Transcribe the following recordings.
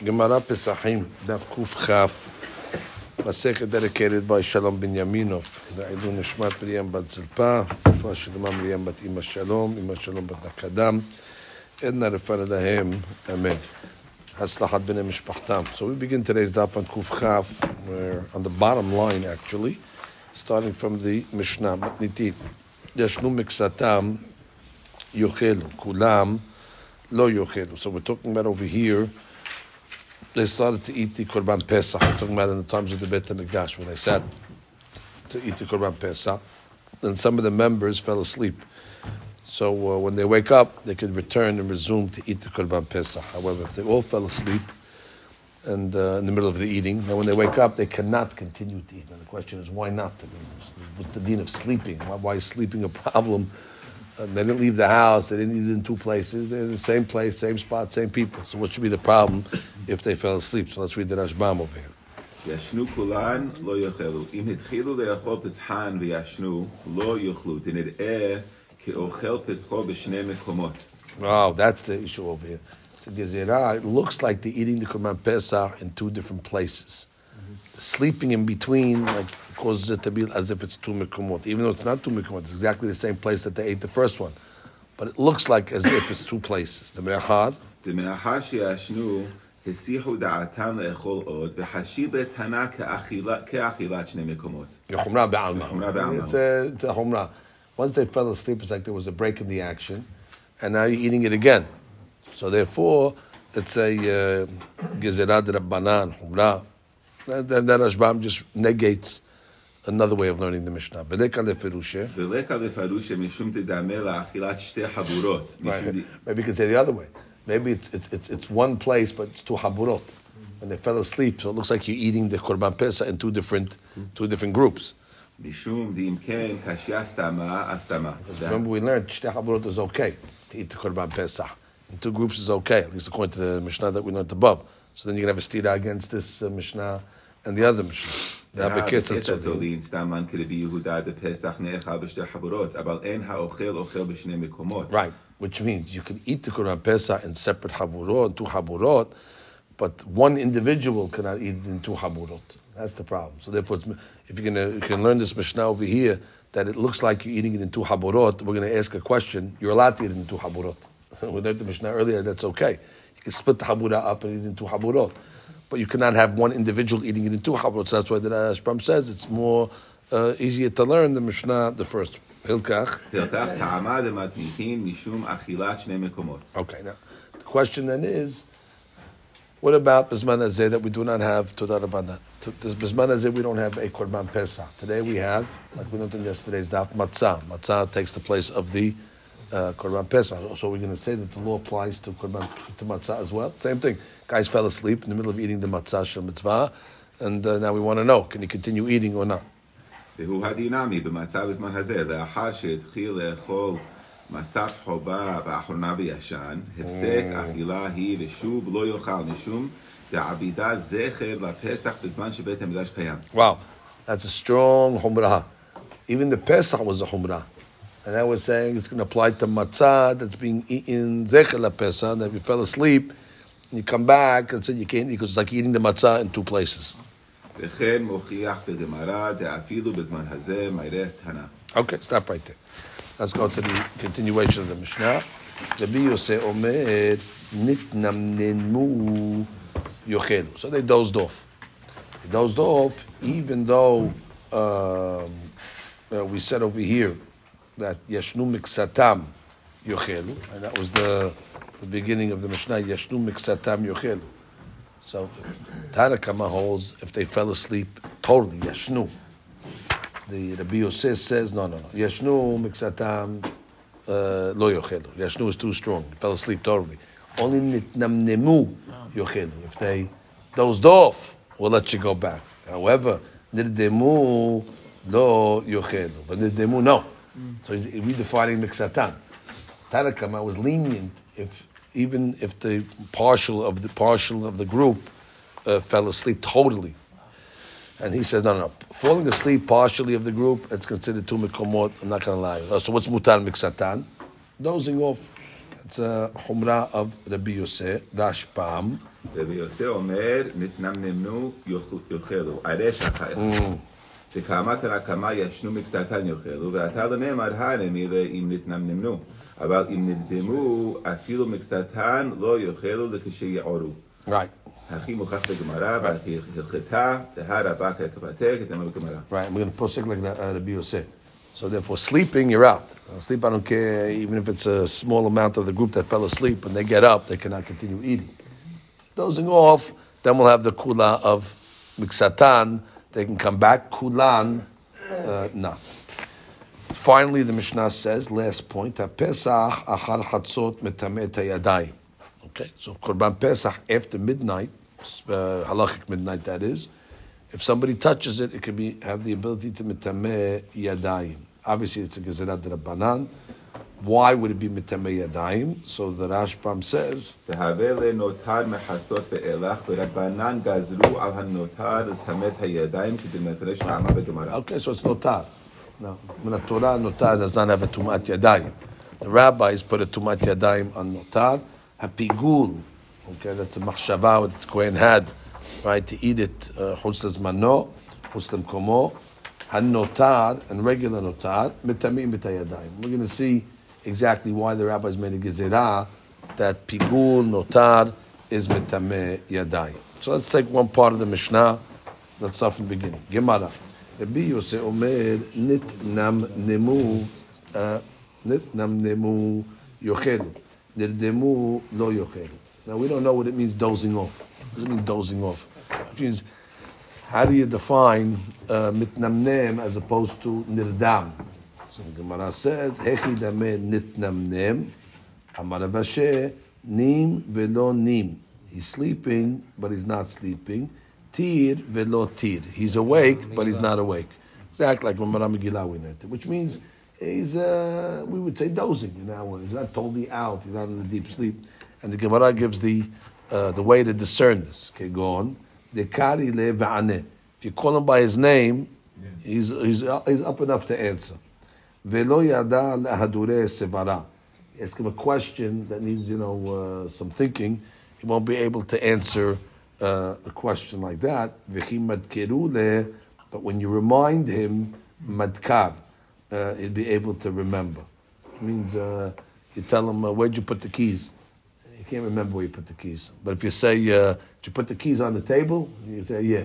Gemara Pesachim, Daf Kuf Chaf, Masechet dedicated by Shalom Ben Yaminov, Da'ilun Nishmat Miriam Bat Zilpa, Refa Shalom Miriam Bat Ima Shalom, Ima Shalom Bat Nakadam, Edna Refa Lahem, Amen. Haslachat B'nei Mishpachtam. So we begin today's Daf on Kuf Chaf, we're on the bottom line actually, starting from the Mishnah, Matnitit. Yashnu Miksatam, Yochelu, Kulam, Lo Yochelu. So we're talking about over here, they started to eat the Korban Pesach. I'm talking about in the times of the Beit HaMikdash, when they sat to eat the Korban Pesach. And some of the members fell asleep. So uh, when they wake up, they could return and resume to eat the Korban Pesach. However, if they all fell asleep and uh, in the middle of the eating, then when they wake up, they cannot continue to eat. And the question is, why not? I mean, with the din of sleeping, why, why is sleeping a problem? Uh, they didn't leave the house. They didn't eat in two places. They're in the same place, same spot, same people. So what should be the problem if they fell asleep? So let's read the Rashbam over here. ישנו כולן, לא יאכלו. אם התחילו לאכול פסחן וישנו, לא יאכלו. דנראה כאוכל פסחו בשני מקומות. Wow, that's the issue over here. So Gezerah, it looks like they're eating the Korban Pesach in two different places. Sleeping in between like causes it to be as if it's two mikumot, even though it's not two mikumot. It's exactly the same place that they ate the first one, but it looks like as if it's two places. The me'achad. The me'achad she'ashnu הסיחו דעתן לאכול עוד, וחשיב את הנה כאכילת שני מקומות. חומרה בעלמא. חומרה בעלמא. זה חומרה. Once they fell asleep, it's like there was a break in the action, and now you're eating it again. So therefore, it's a gezerad uh, rabbanan, humra. That, that, Rashbam just negates another way of learning the Mishnah. V'deka leferushe. ורקע לפרושה משום תדמה לאכילת שתי חבורות. משום Right. ד- Maybe you could say the other way. Maybe it's, it's, it's, it's one place, but it's two haburot. And they fell asleep, so it looks like you're eating the Korban Pesach in two different, two different groups. משום דאם כן קשיא סתמה, אז סתמה. Remember, we learned Shtei Haburot is okay to eat the Korban Pesach. In two groups is okay, at least according to the Mishnah that we learned above. So then you're going to have a stira against this uh, Mishnah and the other Mishnah. Right, which means you can eat the Korban Pesach in separate חבורות, two חבורות, but one individual cannot eat in two haburot. That's the problem. So therefore, if you're gonna, you can learn this Mishnah over here, that it looks like you're eating it in two haburot, we're going to ask a question. You're allowed to eat it in two haburot. we learned the Mishnah earlier, that's okay. You can split the habura up and eat it in two haburot but you cannot have one individual eating it in two chabrot. That's why the Rashbam says it's more uh, easier to learn the Mishnah, the first. Hilkach. Okay, now, the question then is, what about Bisman Azeh that we do not have Todah Does This Azeh we don't have a Korban Pesach. Today we have, like we learned in yesterday's daf, Matzah. Matzah takes the place of the uh, Korban Pesach. So we're going to say that the law applies to Korban to Matzah as well. Same thing. Guys fell asleep in the middle of eating the Matzah Shel Mitzvah, and uh, now we want to know, can you continue eating or not? והוא הדינמי במצב בזמן הזה, לאחר שהתחיל לאכול מסת חובה באחרונה וישן, הפסק אכילה היא ושוב לא יאכל משום דעבידה זכר לפסח בזמן שבית המקדש קיים. Wow, that's a strong humrah. Even the Pesach was a humrah. And I was saying it's going to apply to matzah that's being eaten zechel Pesach, that if you fell asleep and you come back and said you can't eat because it's like eating the matzah in two places. וכן מוכיח בגמרא דאפילו בזמן הזה מראה תנא. Okay, stop right there. Let's go to the continuation of the Mishnah. Rabbi Yosef Omer nitnamnenu yochelu. So they dozed off. They dozed off, even though um, uh, we said over here that yeshnu miksatam yochelu, and that was the the beginning of the Mishnah. Yeshnu miksatam yochelu. So Tanakama holds if they fell asleep totally yeshnu. The Rabbi Yosef says, no, no, no. Yashnu miksatam uh, lo yochelu. Yashnu is too strong. He fell asleep totally. Only nitnamnemu yochelu. If they dozed off, we'll let you go back. However, nirdemu lo yochelu. But nirdemu, no. So he's redefining Miksatan. Tanakama was lenient if even if the partial of the partial of the group uh, fell asleep totally. And he says, no, no, no. Falling asleep partially of the group, it's considered two mikomot. I'm not going to lie. Uh, so what's mutar miksatan? Dozing off. It's a humra of Rabbi Yosef, Rashbam. Rabbi Yosef omer, mitnamnenu yochelu, aresh החייך. דקאמה תנקמה ישנו מקצתן יאכלו, ועתה לנאמר הנמי אם נתנמנמו. אבל אם נרדמו, אפילו מקצתן לא יאכלו לכשיעורו. Right. הכי מוכח בגמרא, והכי הלכתה, דהה רבה כתבתה, כתמה בגמרא. Right, I'm going to post it like uh, Rabbi Yosef. So therefore, sleeping, you're out. Uh, Sleep, I don't care, even if it's a small amount of the group that fell asleep, when they get up, they cannot continue eating. Dozing off, then we'll have the kula of miksatan. they can come back. Kulan, uh, no. Finally, the Mishnah says, last point, Pesach achar chatzot metamet yadayim. Okay, so Korban Pesach after midnight, uh, halachic midnight that is, if somebody touches it, it could be have the ability to mitameh yadayim. Obviously, it's a gezerat rabbanan. Why would it be mitamei yadayim? So the Rashbam says. Okay, so it's notar. No, when Torah notar does not have a tumat yadayim. The rabbis put a tumat yadayim on notar. Hapigul, okay, that's a machshava that the Kohen had, right, to eat it. Uh, Chutzlez mano, chutzlem komo. Hanotar and regular notar mitamim b'tayadayim. We're going to see exactly why the rabbis made a gezerah that pigul notar is mitameh yadayim. So let's take one part of the Mishnah. Let's start from the beginning. Gemara. Rabbi Yosef Omer nitnam nemu nit nam nemu uh, yochelu nirdemu lo yochelu. Now we don't know what it means dozing off. What does it mean dozing off? Which means how do you define uh, mitnamnem as opposed to nirdam? So the Gemara says hechi dame nitnamnem amar Rav Ashi nim velo nim. He's sleeping, but he's not sleeping. Tir velo tir. He's awake, but he's not awake. Exactly like when Maram Megillah which means he's, uh, we would say dozing in our words. He's not totally out, he's not in a deep sleep. And the Gemara gives the, uh, the way to discern this. Okay, go on. If you call him by his name, he's, he's, he's up enough to answer. Velo yada lahadure sevara. Ask him a question that needs, you know, uh, some thinking. He won't be able to answer uh, a question like that. V'chi madkeru le, But when you remind him, madkar, uh, he'll be able to remember. It means uh, you tell him, uh, where'd you put the keys? Can't remember where you put the keys. But if you say, uh, did you put the keys on the table? You say, yeah.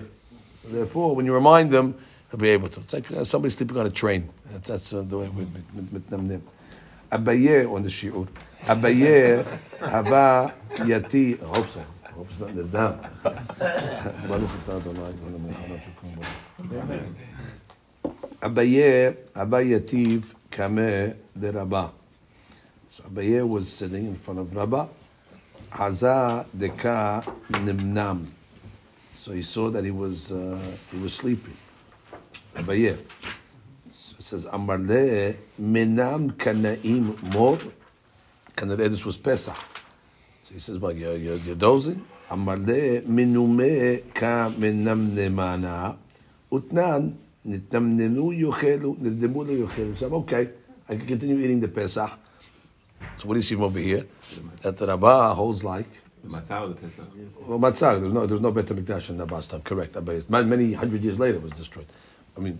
So therefore, when you remind them, he'll be able to. It's like uh, somebody sleeping on a train. That's, that's uh, the way with, with them. Abaye on the shiur. Abaye hava yati. I hope so. I hope it's not down. Abaye Abaye yativ kame de Rabba. So Abaye was sitting in front of Rabba. Haza deka nimnam. So he saw that he was uh, he was sleeping. Abaye. So it says Amarle menam kanaim mor. Kanareh this was Pesach. So he says, well, you're, you're, you're dozing? Amarle minume ka menam nemana. Utnan nitnamnenu yochelu nirdemu lo yochelu. So okay. I can continue eating the Pesach. So what do you see from over here? That the Rabbah holds like the matzah or the Pesach? Well, matzah. There's no, there's no Beit Hamikdash in Rabbah's time. Correct. Many hundred years later, it was destroyed. I mean,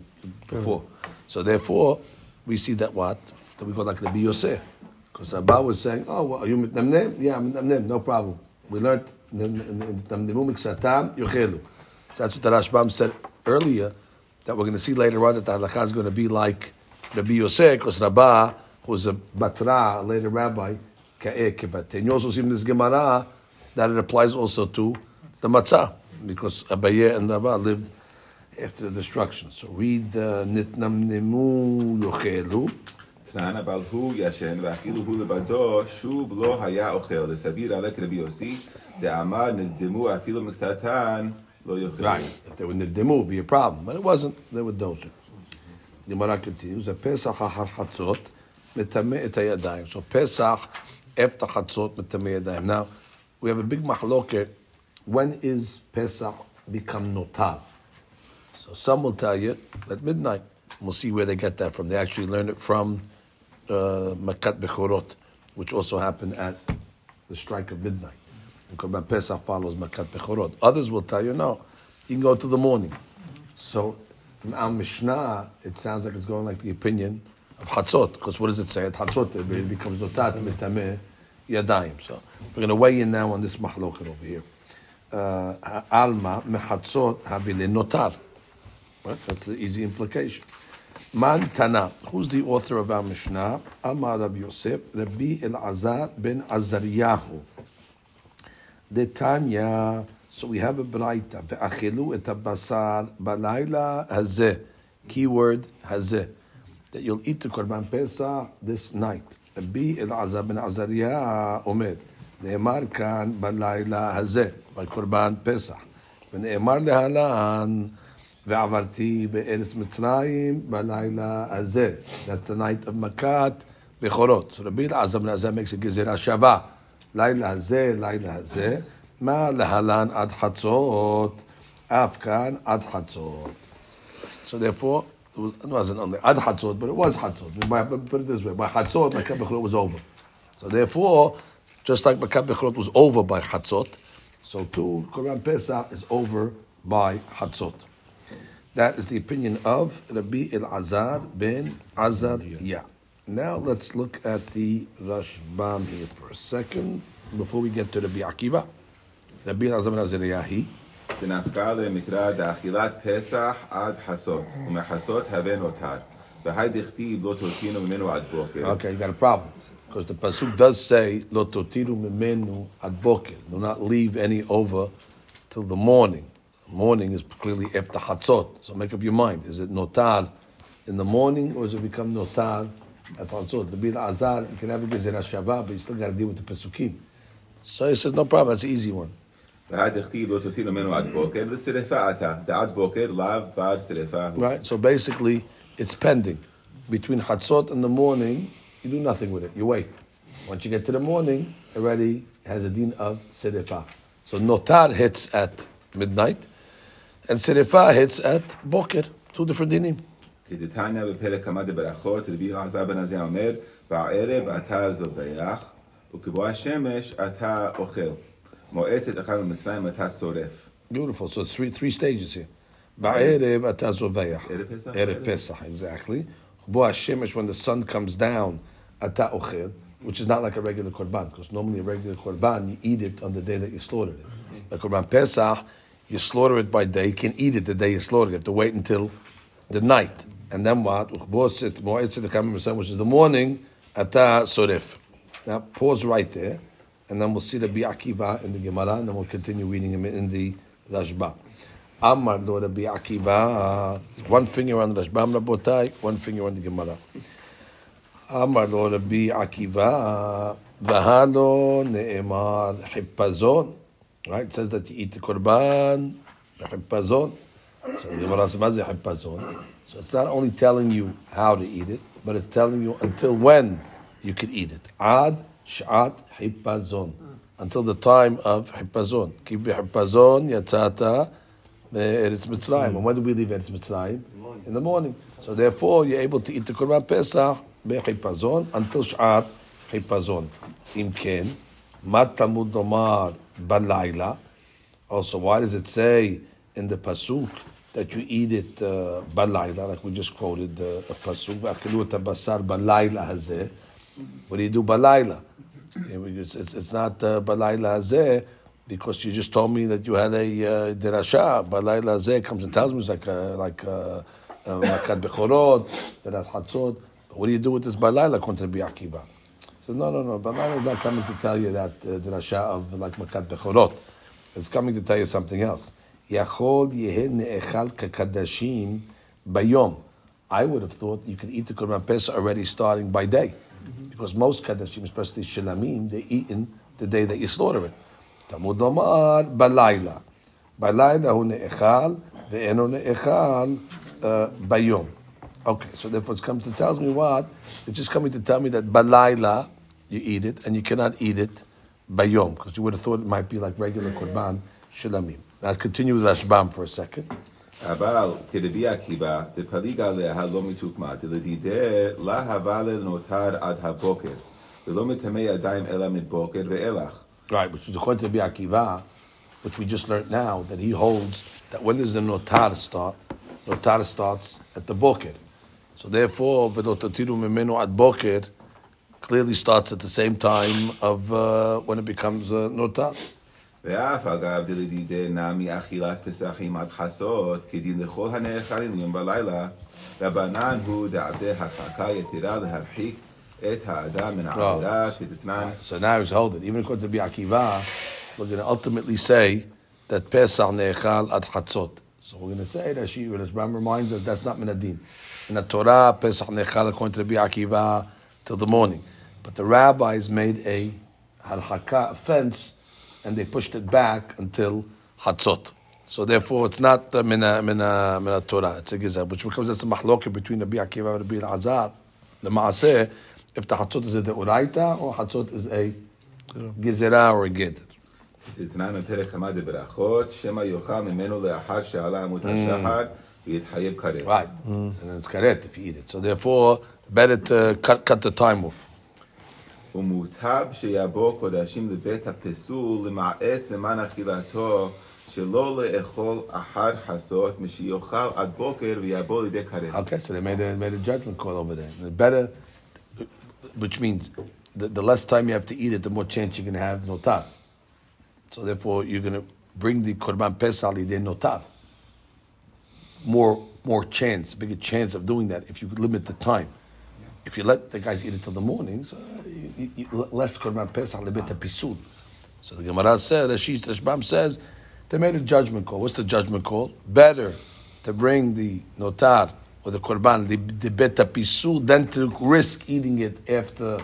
before. So therefore, we see that what that we go like Rabbi Yosef, because Rabbah was saying, "Oh, well, are you mitnamnem? Yeah, mitnamnem. No problem. We learned mitnamnemum iksatam yochelu." So that's what the Rashbam said earlier. That we're going to see later on that the halakha is going to be like Rabbi Yosef, because Rabbah who's a batra, a later rabbi, ka'eh kebate. And you also see in this Gemara that it applies also to the matzah, because Abaye and Rabbah lived after the destruction. So read uh, nitnamnemu yochelu. תנען אבל הוא ישן, ואפילו הוא לבדו, שוב לא היה אוכל, לסביר עלק רבי יוסי, דאמר נרדמו אפילו מקצתן, לא יאכל. Right. If they were niddimu, it would be a problem. But it wasn't. They were dozing. The Gemara continues. A Pesach achar chatzot so Pesach after chatzot. Now, we have a big mahloket. When is Pesach become notar? So some will tell you at midnight. We'll see where they get that from. They actually learned it from uh, Makat Bechorot, which also happened at the strike of midnight. Because Pesach follows Makat Bechorot. Others will tell you, no, you can go to the morning. So from our Mishnah, it sounds like it's going like the opinion of Hatzot, because what does it say? At Hatzot, it becomes Notar Mitameh Yadayim. So we're going to weigh in now on this mahloket over here. Alma mechatzot havile notar. That's the easy implication. Man Tana. Who's the author of our Mishnah? Amar Rabbi Yosef, Rabbi Elazar ben Azariyahu. The Tanya. So we have a braita. Ve'achilu et basar balayla hazeh. Keyword hazeh that you'll eat the Korban Pesach this night. Be el azab ben azariah omer. Ne'emar kan b'layla hazeh, by Korban Pesach. Ne'emar lehalan ve'avarti be'eretz Mitzrayim b'layla hazeh. That's the night of Makat b'chorot. So Rabbi Elazar ben azariah makes a gezerah shava. Layla hazeh, layla hazeh. Ma lehalan ad hatzot. Afkan ad hatzot. So therefore, it, was, it wasn't only ad Hatzot, but it was Hatzot. By, put it this way, by Hatzot, Makat Bechorot was over. So therefore, just like Makat Bechorot was over by Hatzot, so too, Korban Pesach is over by Hatzot. That is the opinion of Rabbi Elazar ben Azariah. Now let's look at the Rashbam here for a second before we get to Rabbi Akiva. Rabbi Elazar ben Azariah, he. דנפקה למקרא דאכילת פסח עד חסות, ומחסות הבא נותר. והי דכתיב לא תותינו ממנו עד בוקר. Okay, you got a problem. Because the Pasuk does say, Lo totiru mimenu ad boker. Do not leave any over till the morning. Morning is clearly after Hatzot. So make up your mind. Is it notar in the morning or does it become notar at Hatzot? The Bil Azar, you can have a Gezerah Shabbat, but you still got to deal with the Pasukim. So he says, no problem, that's an easy one. והי דכתיב לא תותינו ממנו עד בוקר, ושרפה אתה. דעד בוקר לאו בעד שרפה הוא. Right? So basically, it's pending. Between Hatzot and the morning, you do nothing with it. You wait. Once you get to the morning, already has a din of Sedefa. So Notar hits at midnight, and Sedefa hits at Boker. Two different dinim. כדתניא בפרק כמה דברכות, רבי אלעזר בן עזריה אומר, בערב אתה זובח, וכבוא השמש אתה אוכל. Beautiful. So it's three three stages here. Ba'erev ata zoveyach. Erev Pesach. Exactly. Bo Shemesh, when the sun comes down, ata ochel, which is not like a regular korban, because normally a regular korban, you eat it on the day that you slaughtered it. A korban Pesach, you slaughter it by day, you can eat it the day you slaughter it. You have to wait until the night. And then what? Which is the morning, ata soref. Now pause right there and then we'll see the Bi'akiva in the Gemara, and then we'll continue reading him in the Rashbam. Amar lo Rabbi Akiva, one finger on the Rashbam Rabotai, one finger on the Gemara. Amar lo Rabbi Akiva, v'halo ne'emar hippazon. Right, it says that you eat the korban, hippazon. So the Gemara says, "Maze hippazon." So it's not only telling you how to eat it, but it's telling you until when you could eat it. Ad shat hippazon. Until the time of hippazon. Ki hippazon yatzata Eretz Mitzrayim. And when do we leave Eretz Mitzrayim? In the morning. So therefore, you're able to eat the Korban Pesach be'chipazon until Sh'at chipazon. Im ken, mat tamud nomar balayla. Also, why does it say in the pasuk that you eat it uh, balayla, like we just quoted uh, a pasuk, v'achilu et basar balayla hazeh. What do you do balayla? It's, it's, it's not uh, balayla hazeh because you just told me that you had a uh, derasha. Balayla hazeh comes and tells me it's like uh, like uh, uh, makat bechorot, deras hatzot. What do you do with this balayla? Rabbi Akiva. So no, no, no. Balayla is not coming to tell you that uh, derasha of like makat bechorot. It's coming to tell you something else. Yachol yeheh ne'echal kakadashim bayom. I would have thought you could eat the Korban Pesach already starting by day. Because most Kadashim, especially Shilamim, they eat in the day that you slaughter it. Tamud Omar, Balayla. Balayla hu ne'echal, ve'enu ne'echal, uh, bayom. Okay, so therefore it comes to tells me what? It's just coming to tell me that balayla, you eat it, and you cannot eat it bayom, because you would have thought it might be like regular korban shilamim. Now continue with Rashbam for a second. אבל כרבי עקיבא, דפליג עליה לא מתוקמה, דלדידה לה הווה לנותר עד הבוקר, ולא מטמא ידיים אלא מבוקר ואילך. Right, which is according to Rabbi Akiva, which we just learned now, that he holds that when does the notar start? Notar starts at the boker. So therefore, v'lotatiru memenu ad boker clearly starts at the same time of uh, when it becomes uh, notar. ואף אגב דלדידי נמי אכילת פסחים עד חסות, כדין לכל הנאכלים יום בלילה, רבנן הוא דעבדי הרחקה יתרה להרחיק את האדם מן העבירה כדתנן. So now he's holding. Even according to Rabbi Akiva, we're going to ultimately say that Pesach ne'echal ad chatzot. So we're going to say that she, Rashbam reminds us that's not minadin. In the Torah, Pesach ne'echal according to Rabbi Akiva till the morning. But the rabbis made a halhaka fence and they pushed it back until chatzot. So therefore, it's not uh, mina mina mina Torah. It's a gizah, which becomes it's a mahloket between Rabbi Akiva and Rabbi Azar. The maaseh, if the chatzot is a deoraita or chatzot is a gizera or a geder. דתנן בפרק כמה דברכות, שמא יאכל ממנו לאחר שעלה עמוד השחר ויתחייב כרת. Right. And then it's karet if you eat it. So therefore, better to cut, cut the time off. ומוטב שיבוא קודשים לבית הפסול למעט זמן אכילתו שלא לאכול אחר חסות עד בוקר ויבוא לידי כרת. Okay, so they made a, made a judgment call over there. The better, which means the, the less time you have to eat it, the more chance you're going to have notar. So therefore, you're going to bring the korban pesach liday notar. More, more chance, bigger chance of doing that if you limit the time. If you let the guys eat it till the morning, so you, you, you, less korban pesach libet pisul. So the Gemara said, Rashid Rashbam says, they made a judgment call. What's the judgment call? Better to bring the notar or the korban, the, the beta pisul, than to risk eating it after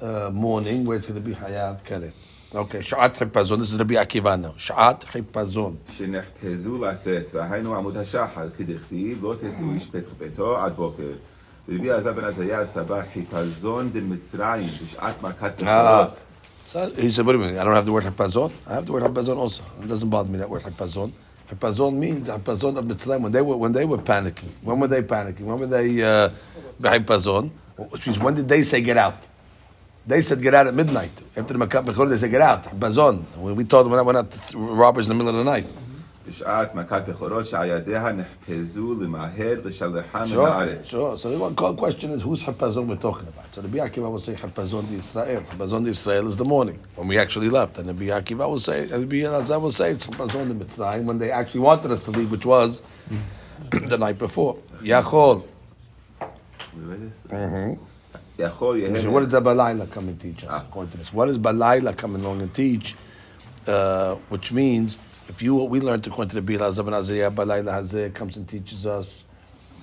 uh, morning, where it's going to be hayav karet. Okay, sha'at chipazon. This is Rabbi Akiva now. Sha'at chipazon. שנחפזו לשאת, והיינו עמוד השחר, כדכתיב, לא תעשו איש פתח ביתו עד בוקר. רבי עזר בן עזריה סבר חיפזון דמצרים בשעת מכת Ah. בכורות. So he said, wait a minute, I don't have the word hipazon. I have the word hipazon also. It doesn't bother me that word hipazon. Hipazon means hipazon of Mitzrayim when they were when they were panicking. When were they panicking? When were they uh, hipazon? Which means when did they say get out? They said get out at midnight. After the Makat Bechor, they said get out. Hipazon. When we told them we're not, we're not robbers in the middle of the night. בשעת מכת בכורות שעידיה נחפזו למהר לשלחה מן Sure, הארץ. sure. So the one call question is whose hapazon we're talking about. So the Rabbi Akiva will say hapazon de Israel. Hapazon de Israel is the morning when we actually left, and the Rabbi Akiva will say, and the Rabbi Elazar will say it's hapazon de Mitzrayim when they actually wanted us to leave, which was the night before. Yachol. יכול יהיה... So what does the Balayla come and teach us? According to this, what does Balayla come along and teach? Uh, which means, if you what we learned according to the Rabbi Elazar ben Azariah, Balayla Hazeh comes and teaches us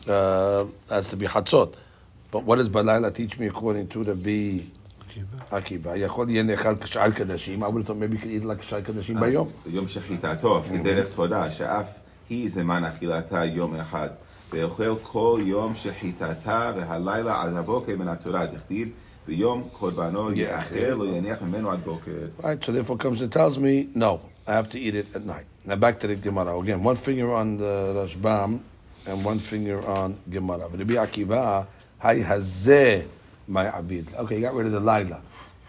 uh, as to be Hatzot. But what does Balayla teach me according to the Rabbi Akiva? יכול יהיה נאכל כשאר קדשים, I would have thought maybe you could eat like כשאר קדשים ביום. ביום שחיטתו, כדרך תודה, שאף היא זמן אכילתה יום אחד. ואוכל כל יום שחיטתה והלילה עד הבוקר מן התורה, דכתיב ביום קורבנו יאכל, לא יניח ממנו עד בוקר. Right, so therefore comes and tells me, no, I have to eat it at night. Now back to the Gemara. Again, one finger on the Rashbam and one finger on Gemara. Rabbi Akiva, hay hazeh my abid. Okay, you got rid of the laila.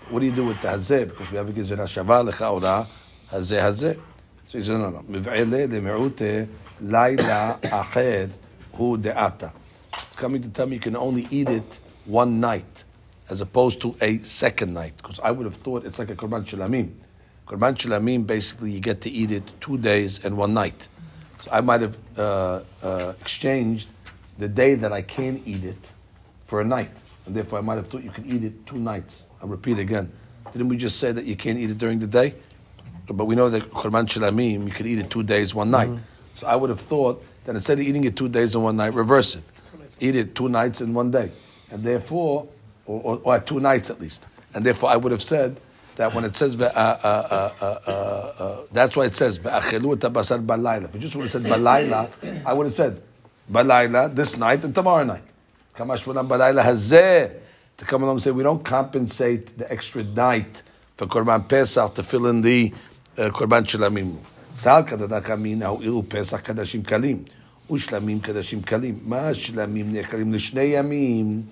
What do you do with the hazeh? Because we have a gizera shava lechaora, hazeh hazeh. So he said, no, no. Miv'ele le'me'ute laila ached hu de'ata. It's coming to tell me you can only eat it one night as opposed to a second night. Because I would have thought it's like a Korban Shalamim. Korban Shalamim, basically, you get to eat it two days and one night. So I might have uh, uh, exchanged the day that I can eat it for a night. And therefore, I might have thought you could eat it two nights. I'll repeat again. Didn't we just say that you can't eat it during the day? But we know that Korban Shalamim, you could eat it two days, one night. So I would have thought that instead of eating it two days and one night, reverse it. Eat it two nights and one day. And therefore, or, or, or two nights at least. And therefore, I would have said that when it says, uh, uh, uh, uh, uh, uh, that's why it says, "Ve'achelu et habasar balayla. If you just would have said balayla, I would have said, balayla, this night and tomorrow night. Kamash v'lam balayla hazeh. To come along and say, we don't compensate the extra night for Korban Pesach to fill in the uh, Korban Shalamim. Sal kadada kamina hu ilu Pesach kadashim kalim. ושלמים קדשים קלים. מה השלמים נאכלים לשני ימים,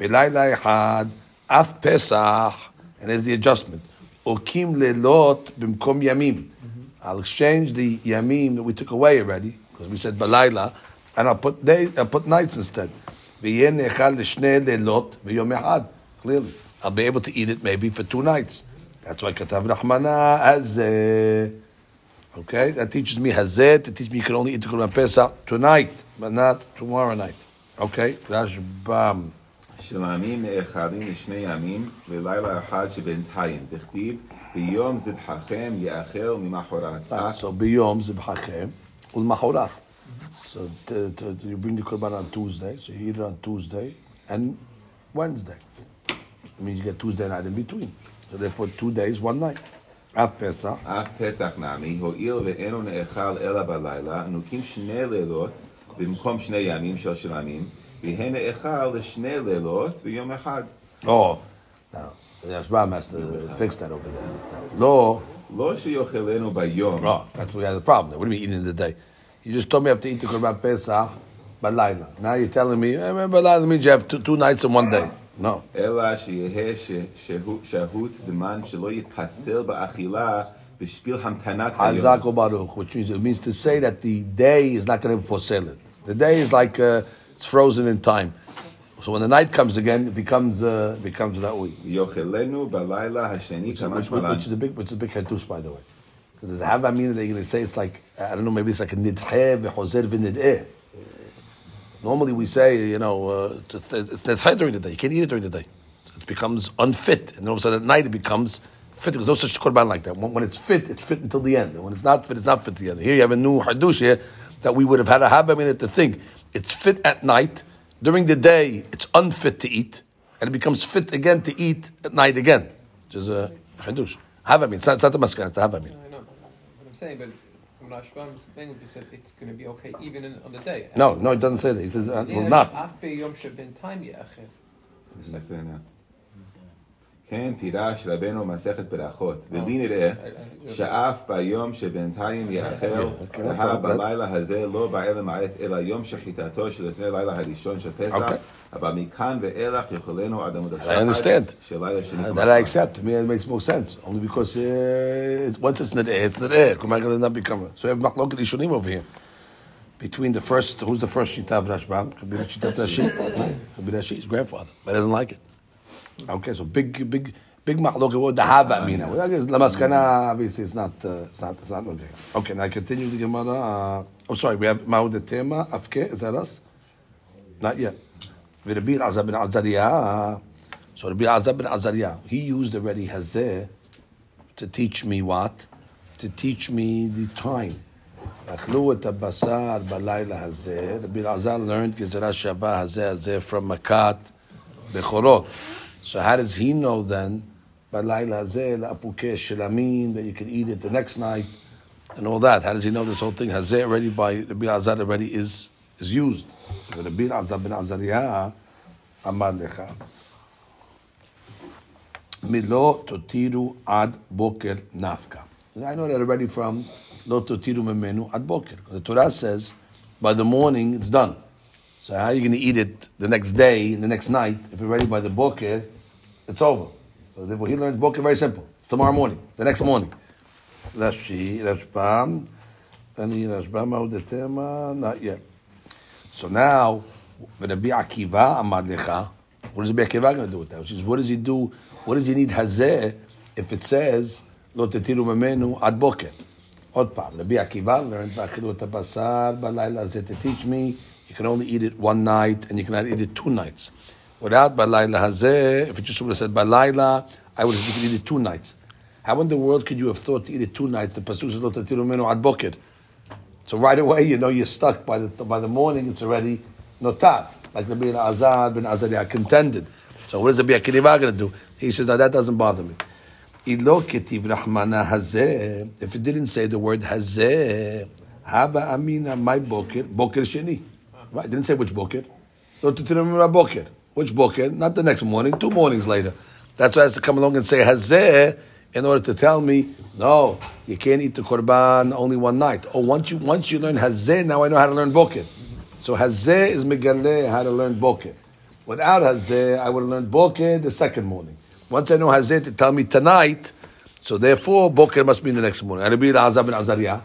ולילה אחד, אף פסח, and there's the adjustment, okim lelot b'mkom yamim. I'll exchange the yamim that we took away already, because we said balayla, and I'll put days, I'll put nights instead. Clearly. I'll be able to eat it maybe for two nights. That's why Katav Rahmana has uh, Okay, that teaches me hazet. It teaches me you can only eat the Korban Pesach tonight, but not tomorrow night. Okay, Rashbam. שלמים מאחדים לשני ימים ולילה אחד שבינתיים, דכתיב ביום זבחכם יאכל ממחרת. So biyom zibhachem ulmachorat. So you bring the korban on Tuesday, so you eat it on Tuesday and Wednesday. It means you get Tuesday night in between. So therefore, two days, one night. Af Pesach. אף פסח נמי, הואיל ואינו נאכל אלא בלילה, נוקים שני לילות במקום שני ימים של שלמים, והנה לשני לילות ויום אחד. Oh, now, the Rashbam has to fix that over there. לא... לא שיאכלנו ביום. No, that's where we have the problem. What do you mean eating in the day? You just told me I have to eat the Korban Pesach בלילה. Now you're telling me, eh, בלילה means you have two, two nights and one day. No. אלא שיהא שהות זמן שלא ייפסל באכילה בשביל המתנת היום. חזק וברוך, which means, it means to say that the day is not going to be פוסלת. The day is like... Uh, it's frozen in time. So when the night comes again, it becomes uh, becomes that way. Which is a big, which is a big hadush, by the way. Because there's a have meaning that you're going to say it's like I don't know, maybe it's like a nidheh v'chozer v'nideh. Normally we say you know uh, it's nidheh during the day. You can't eat it during the day. It becomes unfit, and all of a sudden at night it becomes fit. There's no such korban like that. When, it's fit, it's fit until the end. And when it's not fit, it's not fit to the end. Here you have a new hadush here that we would have had a habit in to think it's fit at night. During the day, it's unfit to eat, and it becomes fit again to eat at night again, which is a hadush. Have It's not, it's not the maskan, it's the havamin. I know what I'm saying, but from Rashbam's thing, you said it's going to be okay even in, on the day. No, no, it doesn't say that. He says, uh, not. That. זה בסדר. כן, פירש רבנו מסכת ברכות, ולי נראה שאף ביום שבינתיים יאכל, והא בלילה הזה לא בא למעט אלא יום שחיטתו שלפני לילה הראשון של פסח, אוקיי. אבל מכאן ואילך יכולנו עד עמוד I understand. של לילה שני. That I accept. To me, it makes more sense. Only because uh, it's, once it's not air, it's not air. Come on, does not become. So we have machloket ishonim over here. Between the first, who's the first shita of Rashbam? Could be the shita of Rashi. Could be Rashi's grandfather, but he doesn't like it. Okay, so big, big, big machloket. What the haba mean? Well, I guess lamaskana. Obviously, it's not. Uh, it's not. It's not okay. Okay, now I continue the Gemara. Uh, oh, sorry. We have Maud Tema. Afke. Is that us? Not yet. Rabbi Azab bin Azariah. So Rabbi Azab bin Azariah, he used already Hazeh to teach me what? To teach me the time. אכלו את הבשר בלילה הזה. רבי אלעזר learned גזירה שווה הזה הזה from מכת בכורות. So how does he know then, that you can eat it the next night and all that? How does he know this whole thing? Hazeh already by Rabbi Azad already is is used. Rabbi Azad bin Azariah amar lecha. Milo totiru ad boker nafka. I know that already from lo totiru memenu ad boker. The Torah says, by the morning it's done. So how are you going to eat it the next day, the next night, if you're ready by the boker, it's over. So therefore he learns boker very simple. It's tomorrow morning, the next morning. Rashi, Rashbam, any Rashbam the tema, not yet. So now, Rabbi Akiva Amad Lecha, what is Rabbi Akiva going to do with that? Which is, what does he do? What does he need Hazeh if it says, Lo tetiru memenu ad boker? Od pam. Rabbi Akiva learned, tabasar balayla hazeh to teach me, you can only eat it one night and you cannot eat it two nights. Without balayla hazeh, if it just would have said balayla, I would have eaten it two nights. How in the world could you have thought to eat it two nights? The pasuk says, Lo tetiru memenu ad boker. So right away, you know you're stuck. By the by the morning, it's already notar. Like the bin Azad bin Azariah contended. So what is the Biakiva going to do? He says, no, that doesn't bother me. If it didn't say the word hazeh, haba amina my boker, boker sheni. Right? Didn't say which boker. Which boker? Not the next morning, two mornings later. That's why I has to come along and say hazeh in order to tell me, no, you can't eat the korban only one night. Oh, once you once you learn hazeh, now I know how to learn boker. So hazeh is megaleh how to learn boker. Without hazeh, I would have learned boker the second morning. Once I know hazeh to tell me tonight, So therefore, boker must be in the next morning. Says, Rabbi Elazar ben Azariah,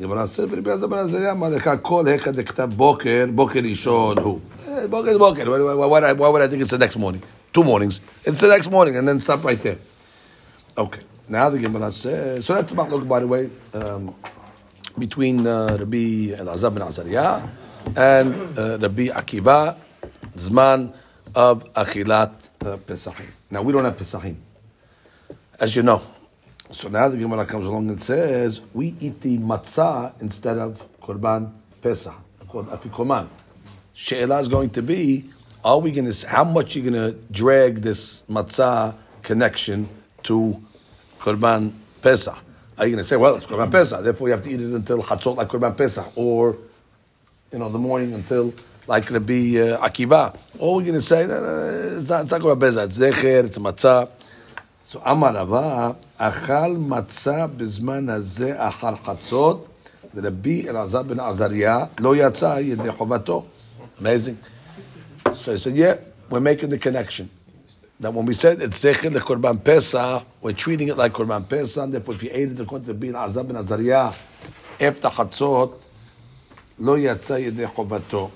maleka kol heka dektab boker, boker ishon hu. Eh, Boker is boker. Why, why, why, would I- why would I think it's the next morning? Two mornings. It's the next morning, and then stop right there. Okay. Now the Gemara says, so that's about look, by the way, um, between uh, Rabbi Elazar ben Azariah and uh, Rabbi Akiva, Zman of Achilat uh, Pesachim. Now we don't have Pesachim, as you know. So now the Gemara comes along and says we eat the matzah instead of Korban Pesach, called Afikoman. She'elah is going to be: Are we going to? How much are you going to drag this matzah connection to Korban Pesach? Are you going to say, well, it's Korban Pesach, therefore you have to eat it until Chatzot like Korban Pesach, or you know, the morning until like be uh, Akiva. Or we're going to say, it's not, Korban Pesach, it's Zecher, it's Matzah. So Amar Achal Matzah בזמן הזה אחר חצות, ורבי אלעזר בן עזריה לא יצא ידי חובתו. Amazing. So he said, yeah, we're making the connection. That when we said it's Zecher the Korban Pesach, we're treating it like Korban Pesach, therefore if you ate it according to Rabbi Elazar ben Azariah, after Chatzot, לא יצא ידי חובתו.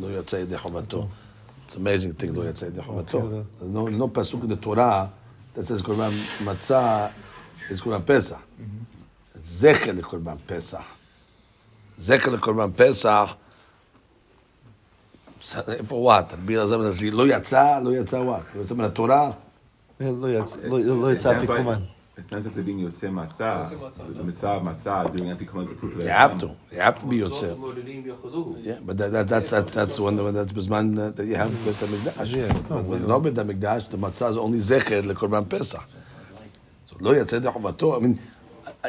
לא יצא ידי חובתו. It's an amazing thing, לא יצא ידי חובתו. There's no, no pasuk in the Torah אתה צריך לקורבן מצה, איזה קורבן פסח. זכר לקורבן פסח. זכר לקורבן פסח, איפה וואט? רבי אלעזר בן לא יצא, לא יצא וואט. לא יצא מן התורה? לא יצא, לא יצא אפיקומן. it sounds like they're being Yotze Matzah. The mitzvah of doing anti-Kohen as. You have to. You have to be Yotze. Yeah, but that—that—that—that's one that's Bizman that you have with the Mikdash. Yeah. No, with the Mikdash, the Matzah is only Zecher lekorban Pesach. So lo Yotze dechavato. I mean,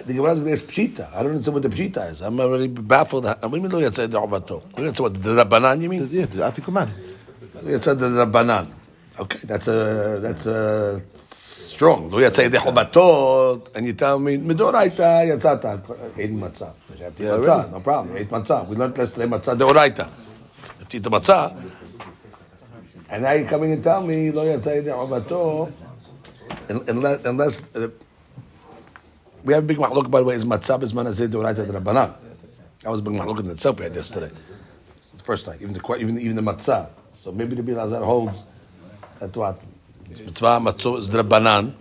the Gemara is Pshita. I don't understand what the Pshita is. I'm already baffled. I do you mean lo Yotze dechavato? That's what, the Rabbanan you mean? Yeah, the Afikoman. Yotze the Rabbanan. Okay, that's a, that's a, strong. We you say the chobatot, and you tell me midoraita yatzata ate matzah. No problem. Ate matzah. We learned yesterday matzah deoraita. Ate the matzah. And now you're coming and tell me lo yatzai the unless unless uh, we have a big machlok by the way is matzah is manazid deoraita drabanan. That was a big machlok in itself we had yesterday. It's the first time, even the even even the matzah. So maybe the Bilazar holds that what Mitzvah matzah is drabanan.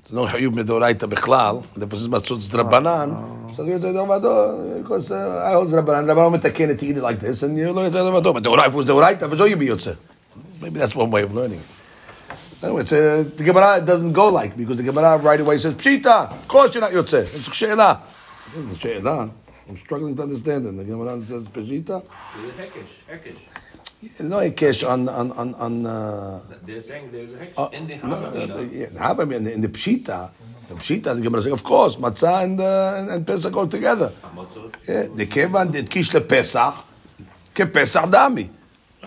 There's no chayub medoraita bechlal. Therefore, since matzah is drabanan, so you say, "Dovado," because uh, I hold drabanan. Drabanan metaken it to eat it like this, and you know it's dovado. But deoraita was deoraita, but you be yotze. Maybe that's one way of learning it. Anyway, it's, uh, the Gemara doesn't go like because the Gemara right away says pshita. Of course, you're not yotze. It's she'ela. It's she'ela. I'm struggling to understand it. The Gemara says pshita. No hikesh on on on on. Uh, They're saying there's a uh, in the no, no, Havamina. yeah, Havamina, in the, in the pshita, the pshita, the Gemara says, of course, matzah and uh, and, Pesach go together. Yeah, the kevan did kish le Pesach, ke Pesach dami.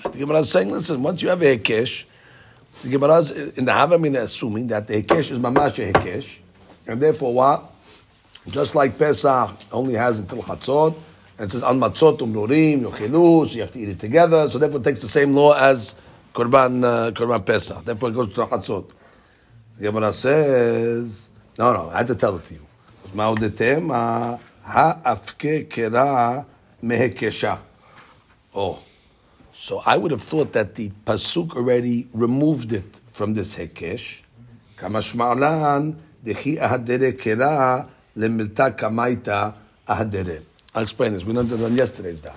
The Gemara is saying, listen, once you have a hikesh, the Gemara is in the Havamina assuming that the hikesh is mamash a hikesh, and therefore what? Just like Pesach only has until Chatzot, and it says al matzot umrorim yochilu, so you have to eat it together. So therefore, it takes the same law as korban uh, korban Pesach. Therefore, it goes to Chatzot. The Gemara says, no, no, I had to tell it to you. Ma'odetema ha'afke kera mehekesha. Oh, so I would have thought that the pasuk already removed it from this hekesh. Kamashmalan dechi ahadere kera lemilta kamaita ahadere. I'll explain this. We learned it on yesterday's daf.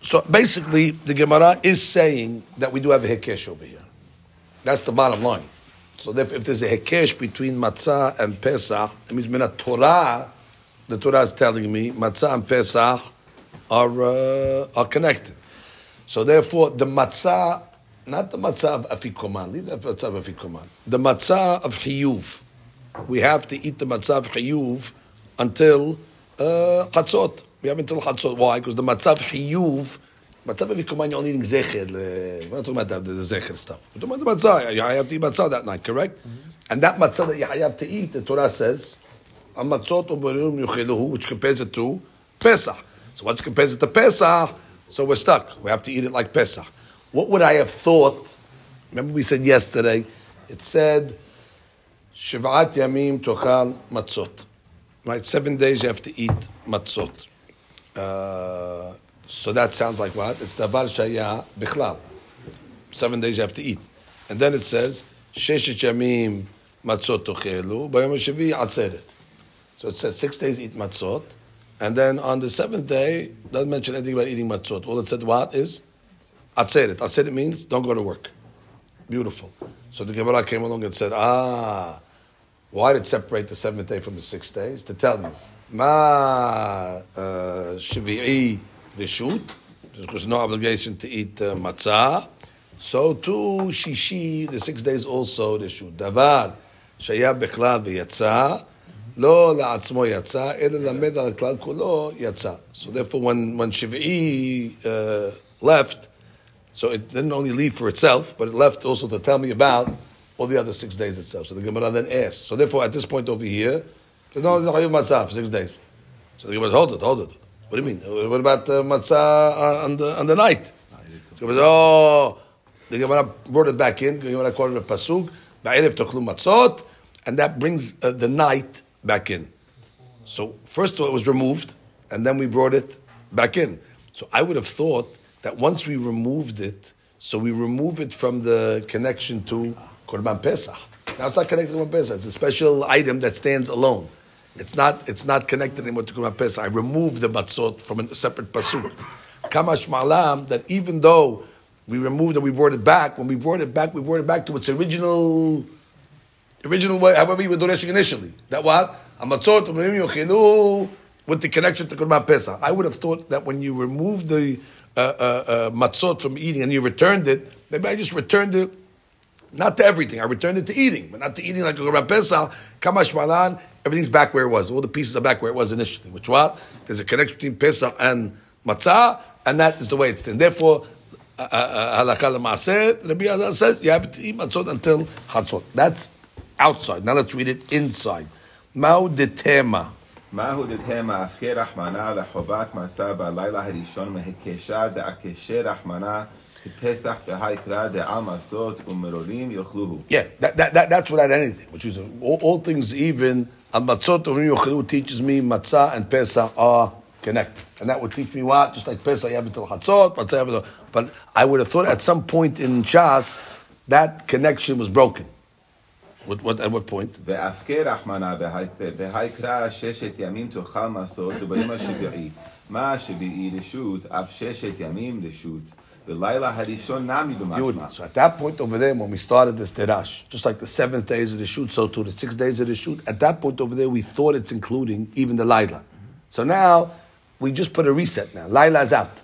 So basically, the Gemara is saying that we do have a hekesh over here. That's the bottom line. So if, if there's a hekesh between matzah and Pesach, it means mina Torah, the Torah is telling me matzah and Pesach are uh, are connected. So therefore, the matzah, not the matzah of afikoman, leave the matzah of afikoman. The matzah of chiyuv, we have to eat the matzah of chiyuv until uh. We have until chatzot. Why? Because the chiyuv, matzah of afikoman, you're only eating zecher. We're not talking about the, zecher stuff. We're talking about the matzah. You have to eat matzah that night, correct? And that matzah that you have to eat, the Torah says, Amatzot uberim yuchiluhu, which compares it to Pesach. So once it compares it to Pesach, so we're stuck. We have to eat it like Pesach. What would I have thought? Remember we said yesterday, it said Shivat Yamim Tochal Matzot. Right, seven days you have to eat matzot. Uh, so that sounds like what? It's Davar Shaya Bichlal. Seven days you have to eat. And then it says, Sheshet Yamim Matzot Tochelu, Bayom HaShavi Atzeret. So it says six days eat matzot. And then on the seventh day, doesn't mention anything about eating matzot. All it said what is? Atzeret. Atzeret means don't go to work. Beautiful. So the Gemara came along and said, ah, why did it separate the seventh day from the six days? To tell you, ma uh, shvi'i reshut, there's no obligation to eat uh, matzah. So too shishi, the six days also reshut. Davar shaya bechlal v'yatza, לא לעצמו יצא, אלא למד על הכלל כולו יצא. So therefore when, when shvi'i uh, left, so it didn't only leave for itself, but it left also to tell me about all the other six days itself. So the Gemara then asks. So therefore, at this point over here, there's no Chayyuv Matzah for six days. So the Gemara says, hold it, hold it. What do you mean? What about uh, Matzah on the, on the night? So the oh, the Gemara brought it back in. The Gemara called it a Pasuk, Ba'erev Tochlu Matzot, and that brings uh, the night back in. So first of all, it was removed, and then we brought it back in. So I would have thought that once we removed it, so we remove it from the connection to Korban Pesach. Now it's not connected to Korban Pesach. It's a special item that stands alone. It's not. It's not connected anymore to Korban Pesach. I removed the matzot from a separate pasuk. Kamash malam that even though we removed it, we brought it back. When we brought it back, we brought it back to its original, original way. However we were doing initially. That what a matzot with the connection to Korban Pesach. I would have thought that when you remove the uh, uh, uh, matzot from eating and you returned it, maybe I just returned it not to everything. I returned it to eating, but not to eating like a Korban Pesach. Kamash malan, everything's back where it was. All the pieces are back where it was initially. Which what? There's a connection between Pesach and matzah, and that is the way it's done. Therefore, uh, halakha uh, Rabbi Azar says you have to eat matzot until chatzot. That's outside. Now let's read it inside. Mao de tema. מהו דתהמה הפקר רחמנה לחובת מעשה בלילה הראשון מהקשה דעקשה רחמנה yeah, that, that, that, that's without anything, which is all, all things even. Matzot teaches me matzah and pesach are connected, and that would teach me what just like pesach you have until hatzot, matzah But I would have thought at some point in Chas that connection was broken. What, what, at what point? The Laila Harishon So at that point over there, when we started this Derash, just like the seventh days of the shoot, so too the six days of the shoot, at that point over there, we thought it's including even the Laila. So now, we just put a reset now. Laila's out.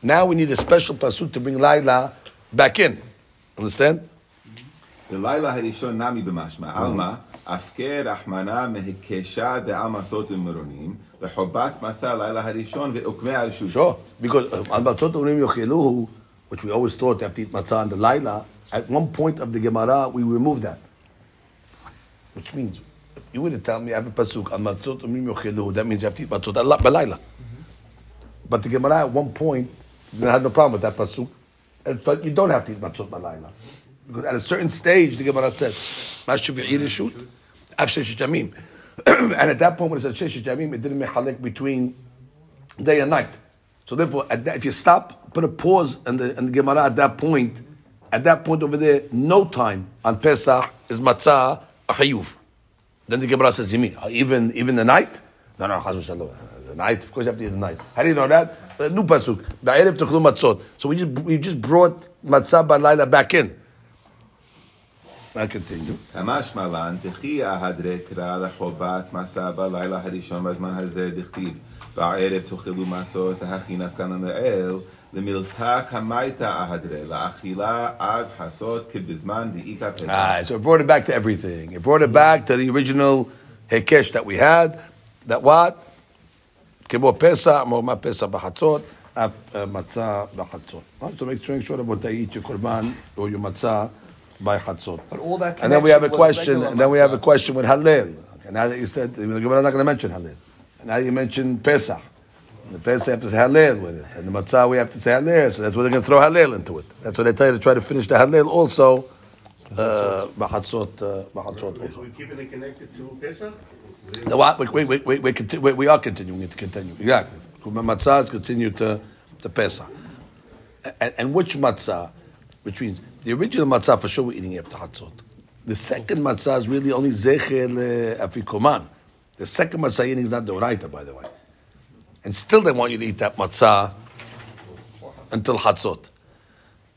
Now we need a special pasuk to bring Laila back in. Understand? The Laila Harishon Nami B'mashma. Alma, Afker Ahmana Mehikesha De'al Masotim Meronim. וחובת מסע לילה הראשון ועוקמי הרשות. Sure, because uh, על מצות אומרים יאכלוהו, which we always thought they have to eat matzah on the Laila, at one point of the Gemara, we removed that. Which means, you wouldn't tell me I have a pasuk, על מצות אומרים יאכלוהו, that means you have to eat matzot על בלילה. But the Gemara at one point, they had no problem with that pasuk, and but you don't have to eat matzot b'layla. Because at a certain stage, the Gemara said, "Mashav shoot, af shesh jamim," and at that point, when it said shesh jamim, it didn't make halek between day and night. So therefore, that, if you stop, put a pause in the, in the Gemara at that point, at that point over there, no time on Pesach is matzah a. Then the Gemara says, "You mean even even the night?" No, no, v'shalom. The night, of course, you have to eat the night. How do you know that? Uh, new pasuk. So we just we just brought matzah b'layla back in. I continue. כמשמע לן, תחי ההדרי קרא לחובת מסע בלילה הראשון בזמן הזה דכתיב, בערב תאכלו מסות הכי נפקן לאל, למילתא קמייתא ההדרי, לאכילה עד חסות כבזמן דאיכא פסח. Ah, so it brought it back to everything. It brought it back to the original hekesh that we had. That what? כמו פסח, אמרו מה פסח בחצות, מצה בחצות. So make sure, make sure that when you eat your korban or your matzah by chatzot. But all that And then we have a question, and then we have a question with Halil. Okay, now that you said, the Gemara is not going to mention Halil. And now you mentioned Pesach. And the Pesach have to say Halil with it. And the Matzah we have to say Halil. So that's why they're going to throw Halil into it. That's what they tell you to try to finish the Halil also uh, Mahatzot, uh, Mahatzot also. We're keeping it connected to Pesach? No, what? We, we, we, we, we, conti- we, we are continuing it to continue. Exactly. Matzah is continued to, to Pesach. And, and which matzah? Which means the original matzah for sure we're eating after Hatzot. The second matzah is really only Zecher Afikoman. The second matzah eating is not the Oraita, by the way. And still they want you to eat that matzah until Hatzot.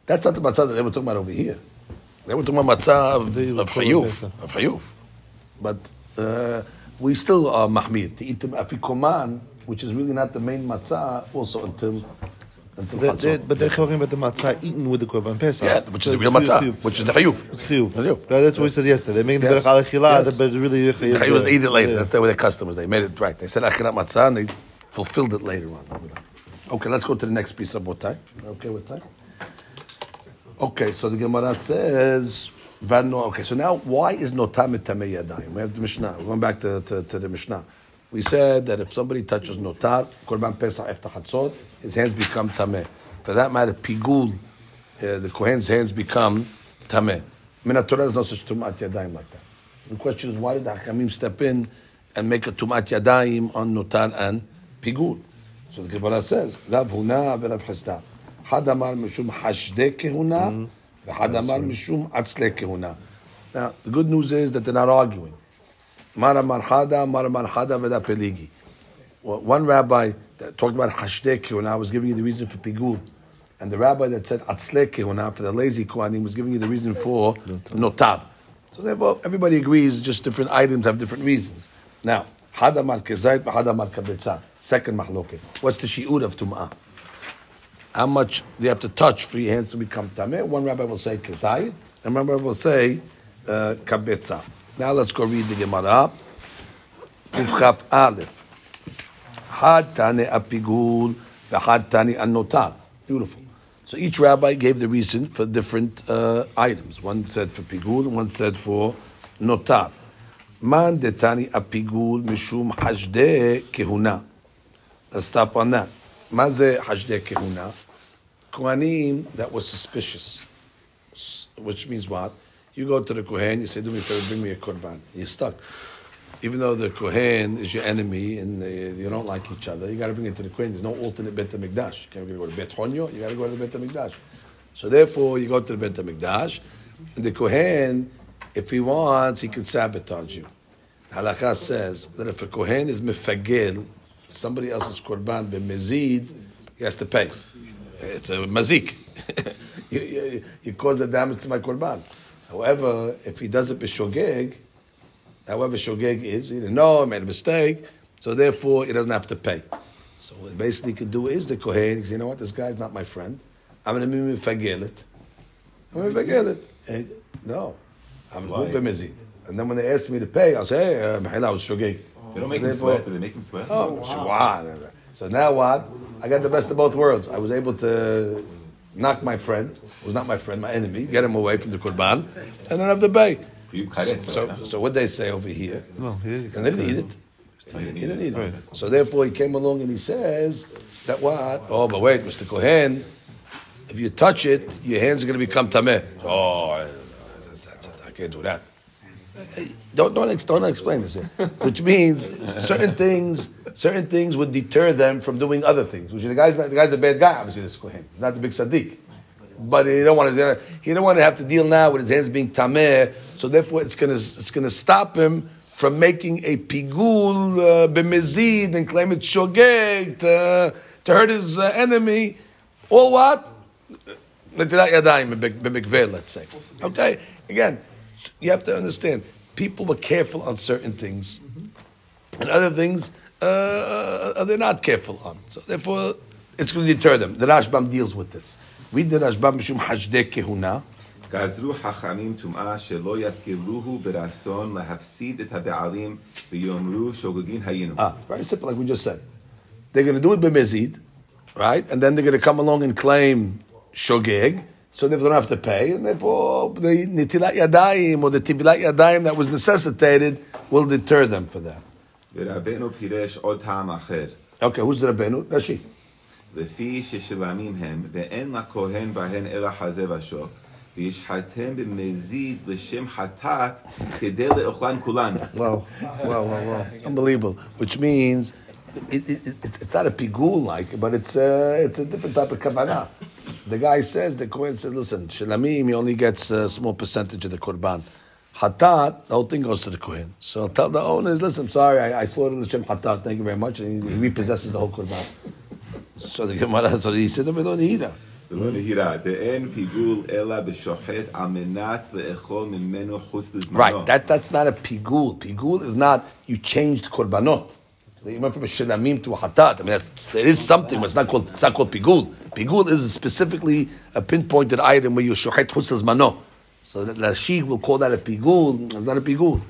That's not the matzah that they were talking about over here. They were talking about matzah of, were of Hayuf. Of Hayuf. But uh, we still are mahmir to eat the afikoman, which is really not the main matzah, also until They- they-. But they're talking about the matzah eaten with the korban pesach. Yeah, which is the real matzah, which is the hayuf. It's That's what we said yesterday. They're making Yes. the berach al Yes. but it's really The hayuf, they eat it later. That's the way the customers. They made it right. They said achinat matzah, and they fulfilled it later on. Okay, let's go to the next piece of botai. Okay, with time. Okay, so the Gemara says. Okay, so now why is notar tamei yadayim? We have the Mishnah. We're going back to, to, to the Mishnah. We said that if somebody touches notar, korban pesach after hatzot, his hands become tameh. For that matter, pigul, uh, the Kohen's hands become tameh. Minatorah is not such tumat yadayim like that. The question is, why did the Hakamim step in and make a tumat yadayim on notar and pigul? So the Gemara says, Rav Huna v'Rav Hisda, Hadamar mishum hashdeh kehuna, v'had amar mishum mm-hmm. atzleh kehuna. Now, the good news is that they're not arguing. Mara marhada, mara marhada v'da peligi. One rabbi that talked about hashde kehuna I was giving you the reason for pigul. And the rabbi that said atzle kehuna for the lazy kohanim was giving you the reason for notar. So therefore, everybody agrees, just different items have different reasons. Now, hada mar kezayit, hada mar kabetza. Second mahloket. What's the shi'ud of tum'ah? how much they have to touch for your hands to become tameh. One rabbi will say kezayit, and one rabbi will say uh, kabetza. Now let's go read the Gemara. Kufchaf Aleph. Tane apigul, anotar. Beautiful. So each rabbi gave the reason for different uh, items. One said for pigul, one said for notar. Man detani apigul mishum hashde kehuna. Let's stop on that. Maze hashde kehuna. Kohanim that was suspicious, which means what? You go to the Kohen, you say, "Do me a favor, bring me a korban." You're stuck. Even though the Kohen is your enemy and uh, you don't like each other, you got to bring it to the Kohen. There's no alternate Bet Hamikdash. You can't go to Bet Honyo. You got to go to the Bet Hamikdash. So therefore, you go to the Bet Hamikdash, and the Kohen, if he wants, he can sabotage you. Halakha says that if a Kohen is mefagel, somebody else's korban b'mezid, he has to pay. It's a mazik. you, you, you cause the damage to my korban. However, if he does it b'shogeg, however shogeg is, he didn't know, he made a mistake, so therefore he doesn't have to pay. So what basically he could do is the Kohen, because you know what, this guy's not my friend. I'm going to mefagel it. I'm going to mefagel it. And, no, I'm Why? going to And then when they ask me to pay, I'll say, hey, uh, Mehila was shogeg. They don't make him sweat. Do they make him sweat? Oh, wow. So now what? I got the best of both worlds. I was able to knock my friend, who's not my friend, my enemy, get him away from the korban, and then have to pay. You karet, So, right? so what they say over here? No, he- And they didn't eat it. He didn't eat it. So therefore, he came along and he says that what? Oh, but wait, Mr. Cohen, if you touch it, your hands are going to become tameh. Oh, that's- that's- I can't do that. Don't don't don't explain this here. Which means certain things certain things would deter them from doing other things. Which the guy's not, the guy's a bad guy. Obviously, this Kohen, He's not the big tzaddik. But he don't want to. He don't want to have to deal now with his hands being tameh. So therefore, it's gonna it's gonna stop him from making a pigul uh, b'mezid and claim it's shogeg to to hurt his uh, enemy. All what? Let's say. Okay, again, you have to understand. People were careful on certain things, and other things uh, they're not careful on. So therefore, it's going to deter them. The Rashbam deals with this. We the Rashbam mishum hashdei kehuna. גזרו חכמים טומאה שלא יפקילוהו ברצון להפסיד את הבעלים ויאמרו שוגגין היינו. Ah, very simple, like we just said. They're going to do it b'mezid, right? And then they're going to come along and claim shogeg, so they don't have to pay, and therefore the nitilat yadayim or the tibilat yadayim that was necessitated will deter them for that. ורבנו פירש עוד טעם אחר. Okay, who's the Rabbeinu? Rashi. לפי ששלמים הם, ואין לכהן בהן אלא חזה ושוק, וישחטם במזיד לשם חטאת כדי לאוכלן כולן. Wow, wow, wow, wow. Unbelievable. Which means it, it, it, it's not a pigul like, but it's a, it's a different type of kavanah. The guy says, the Kohen says, listen, Shalamim, he only gets a small percentage of the Qurban. Hatat, the whole thing goes to the Kohen. So tell the owners, listen, I'm sorry, I, I slaughtered the Shem Hatat, thank you very much, and he, he repossesses the whole Qurban. So the Gemara, so he said, we don't need it. Mm-hmm. Right, that, that's not a pigul. Pigul is not, you changed korbanot. You went from a shelamim to a hatat. I mean, there is something, but it's not called, it's not called pigul. Pigul is specifically a pinpointed item where you shochet chutzas mano. So the sheikh will call that a pigul. It's not a pigul.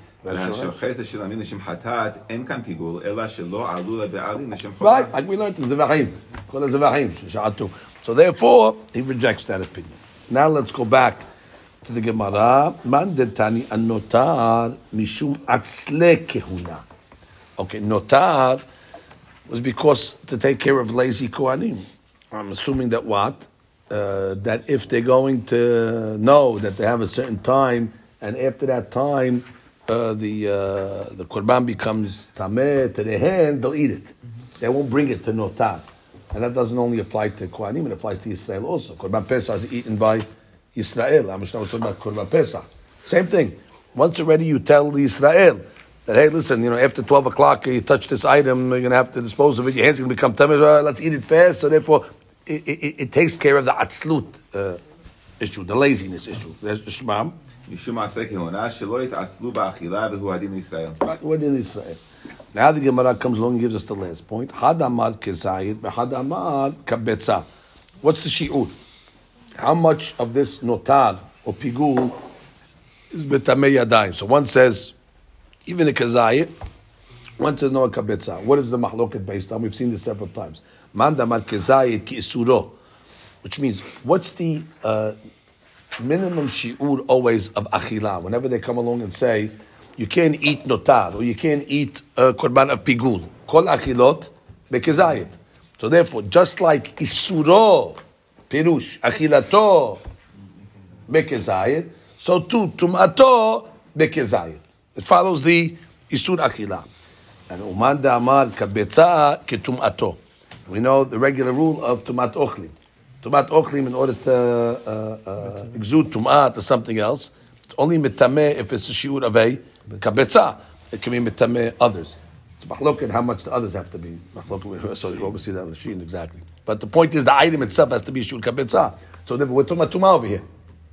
Right, like we learned in Zevachim. Called Zevachim, so therefore, he rejects that opinion. Now let's go back to the Gemara. Man detani anotar mishum atzle kehuna. Okay, notar was because to take care of lazy kohanim. I'm assuming that what? Uh, that if they're going to know that they have a certain time, and after that time, uh, the uh, the korban becomes tameh to their hand, they'll eat it. They won't bring it to notar, and that doesn't only apply to kohanim; it applies to Israel also. Korban pesach is eaten by Israel. I'm talking about korban pesach. Same thing. Once already you tell the Israel that hey, listen, you know, after twelve o'clock you touch this item, you're gonna have to dispose of it. Your hands are gonna become tameh. Let's eat it fast. So therefore, it, it, it takes care of the atzlut uh, issue, the laziness issue. There's Shmam. משום מעשה כהונה, שלא יתעשלו באכילה, והוא הדין לישראל. Right, what did he say? Now the Gemara comes along and gives us the last point. Had amar kezayit, had amar kabetza. What's the shi'ur? How much of this notar or pigul is betamei yadayim? So one says, even a kezayit, one says no a kabetza. What is the mahloket based on? We've seen this several times. Man damar kezayit ki isuro. Which means, what's the uh, minimum shi'ur always of achila. Whenever they come along and say, you can't eat notar, or you can't eat uh, korban of pigul. Kol achilot bekezayit. So therefore, just like isuro, pirush, achilato bekezayit, so too, tumato bekezayit. It follows the isur achila. And uman amar kabetza ketumato. We know the regular rule of tumat ochlim. Tumat ochlim, in order to uh, uh, exude tumat or something else, it's only mitameh if it's a shiur of a kabetza. It can be mitameh others. It's mahloket how much the others have to be. Mahloket, so you always see that on the sheen exactly. But the point is the item itself has to be shiur kabetza. So therefore, we're talking about tumah over here.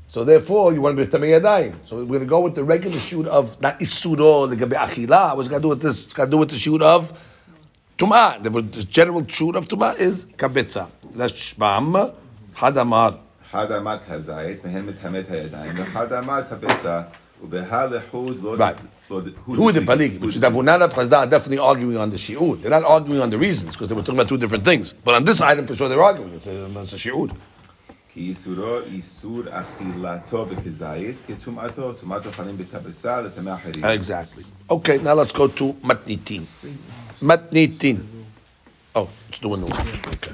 So therefore, you want to be mitameh yadayim. So we're going to go with the regular shiur of not isuro the gabe achila. What's got to do with this? It's got to do with the shiur of Tumah. The, the general truth of Tumah is kabetza. That's shmam, hadamar. אחד אמר כזית, והן מטמא את הידיים, ואחד אמר כבצע, ובהה לחוד לא... Right. לא- Who the paligi? Which is Davunana Chazda are definitely arguing on the shiur. They're not arguing on the reasons because they were talking about two different things. But on this item, for sure, they're arguing. It's a, it's a shiur. כי איסורו איסור אכילתו בכזית, כטומאתו, טומאת אוכלים בכבצה לטמא אחרים. Exactly. Okay, now let's go to matnitin. Matnitin. Oh, let's do a new one. Okay.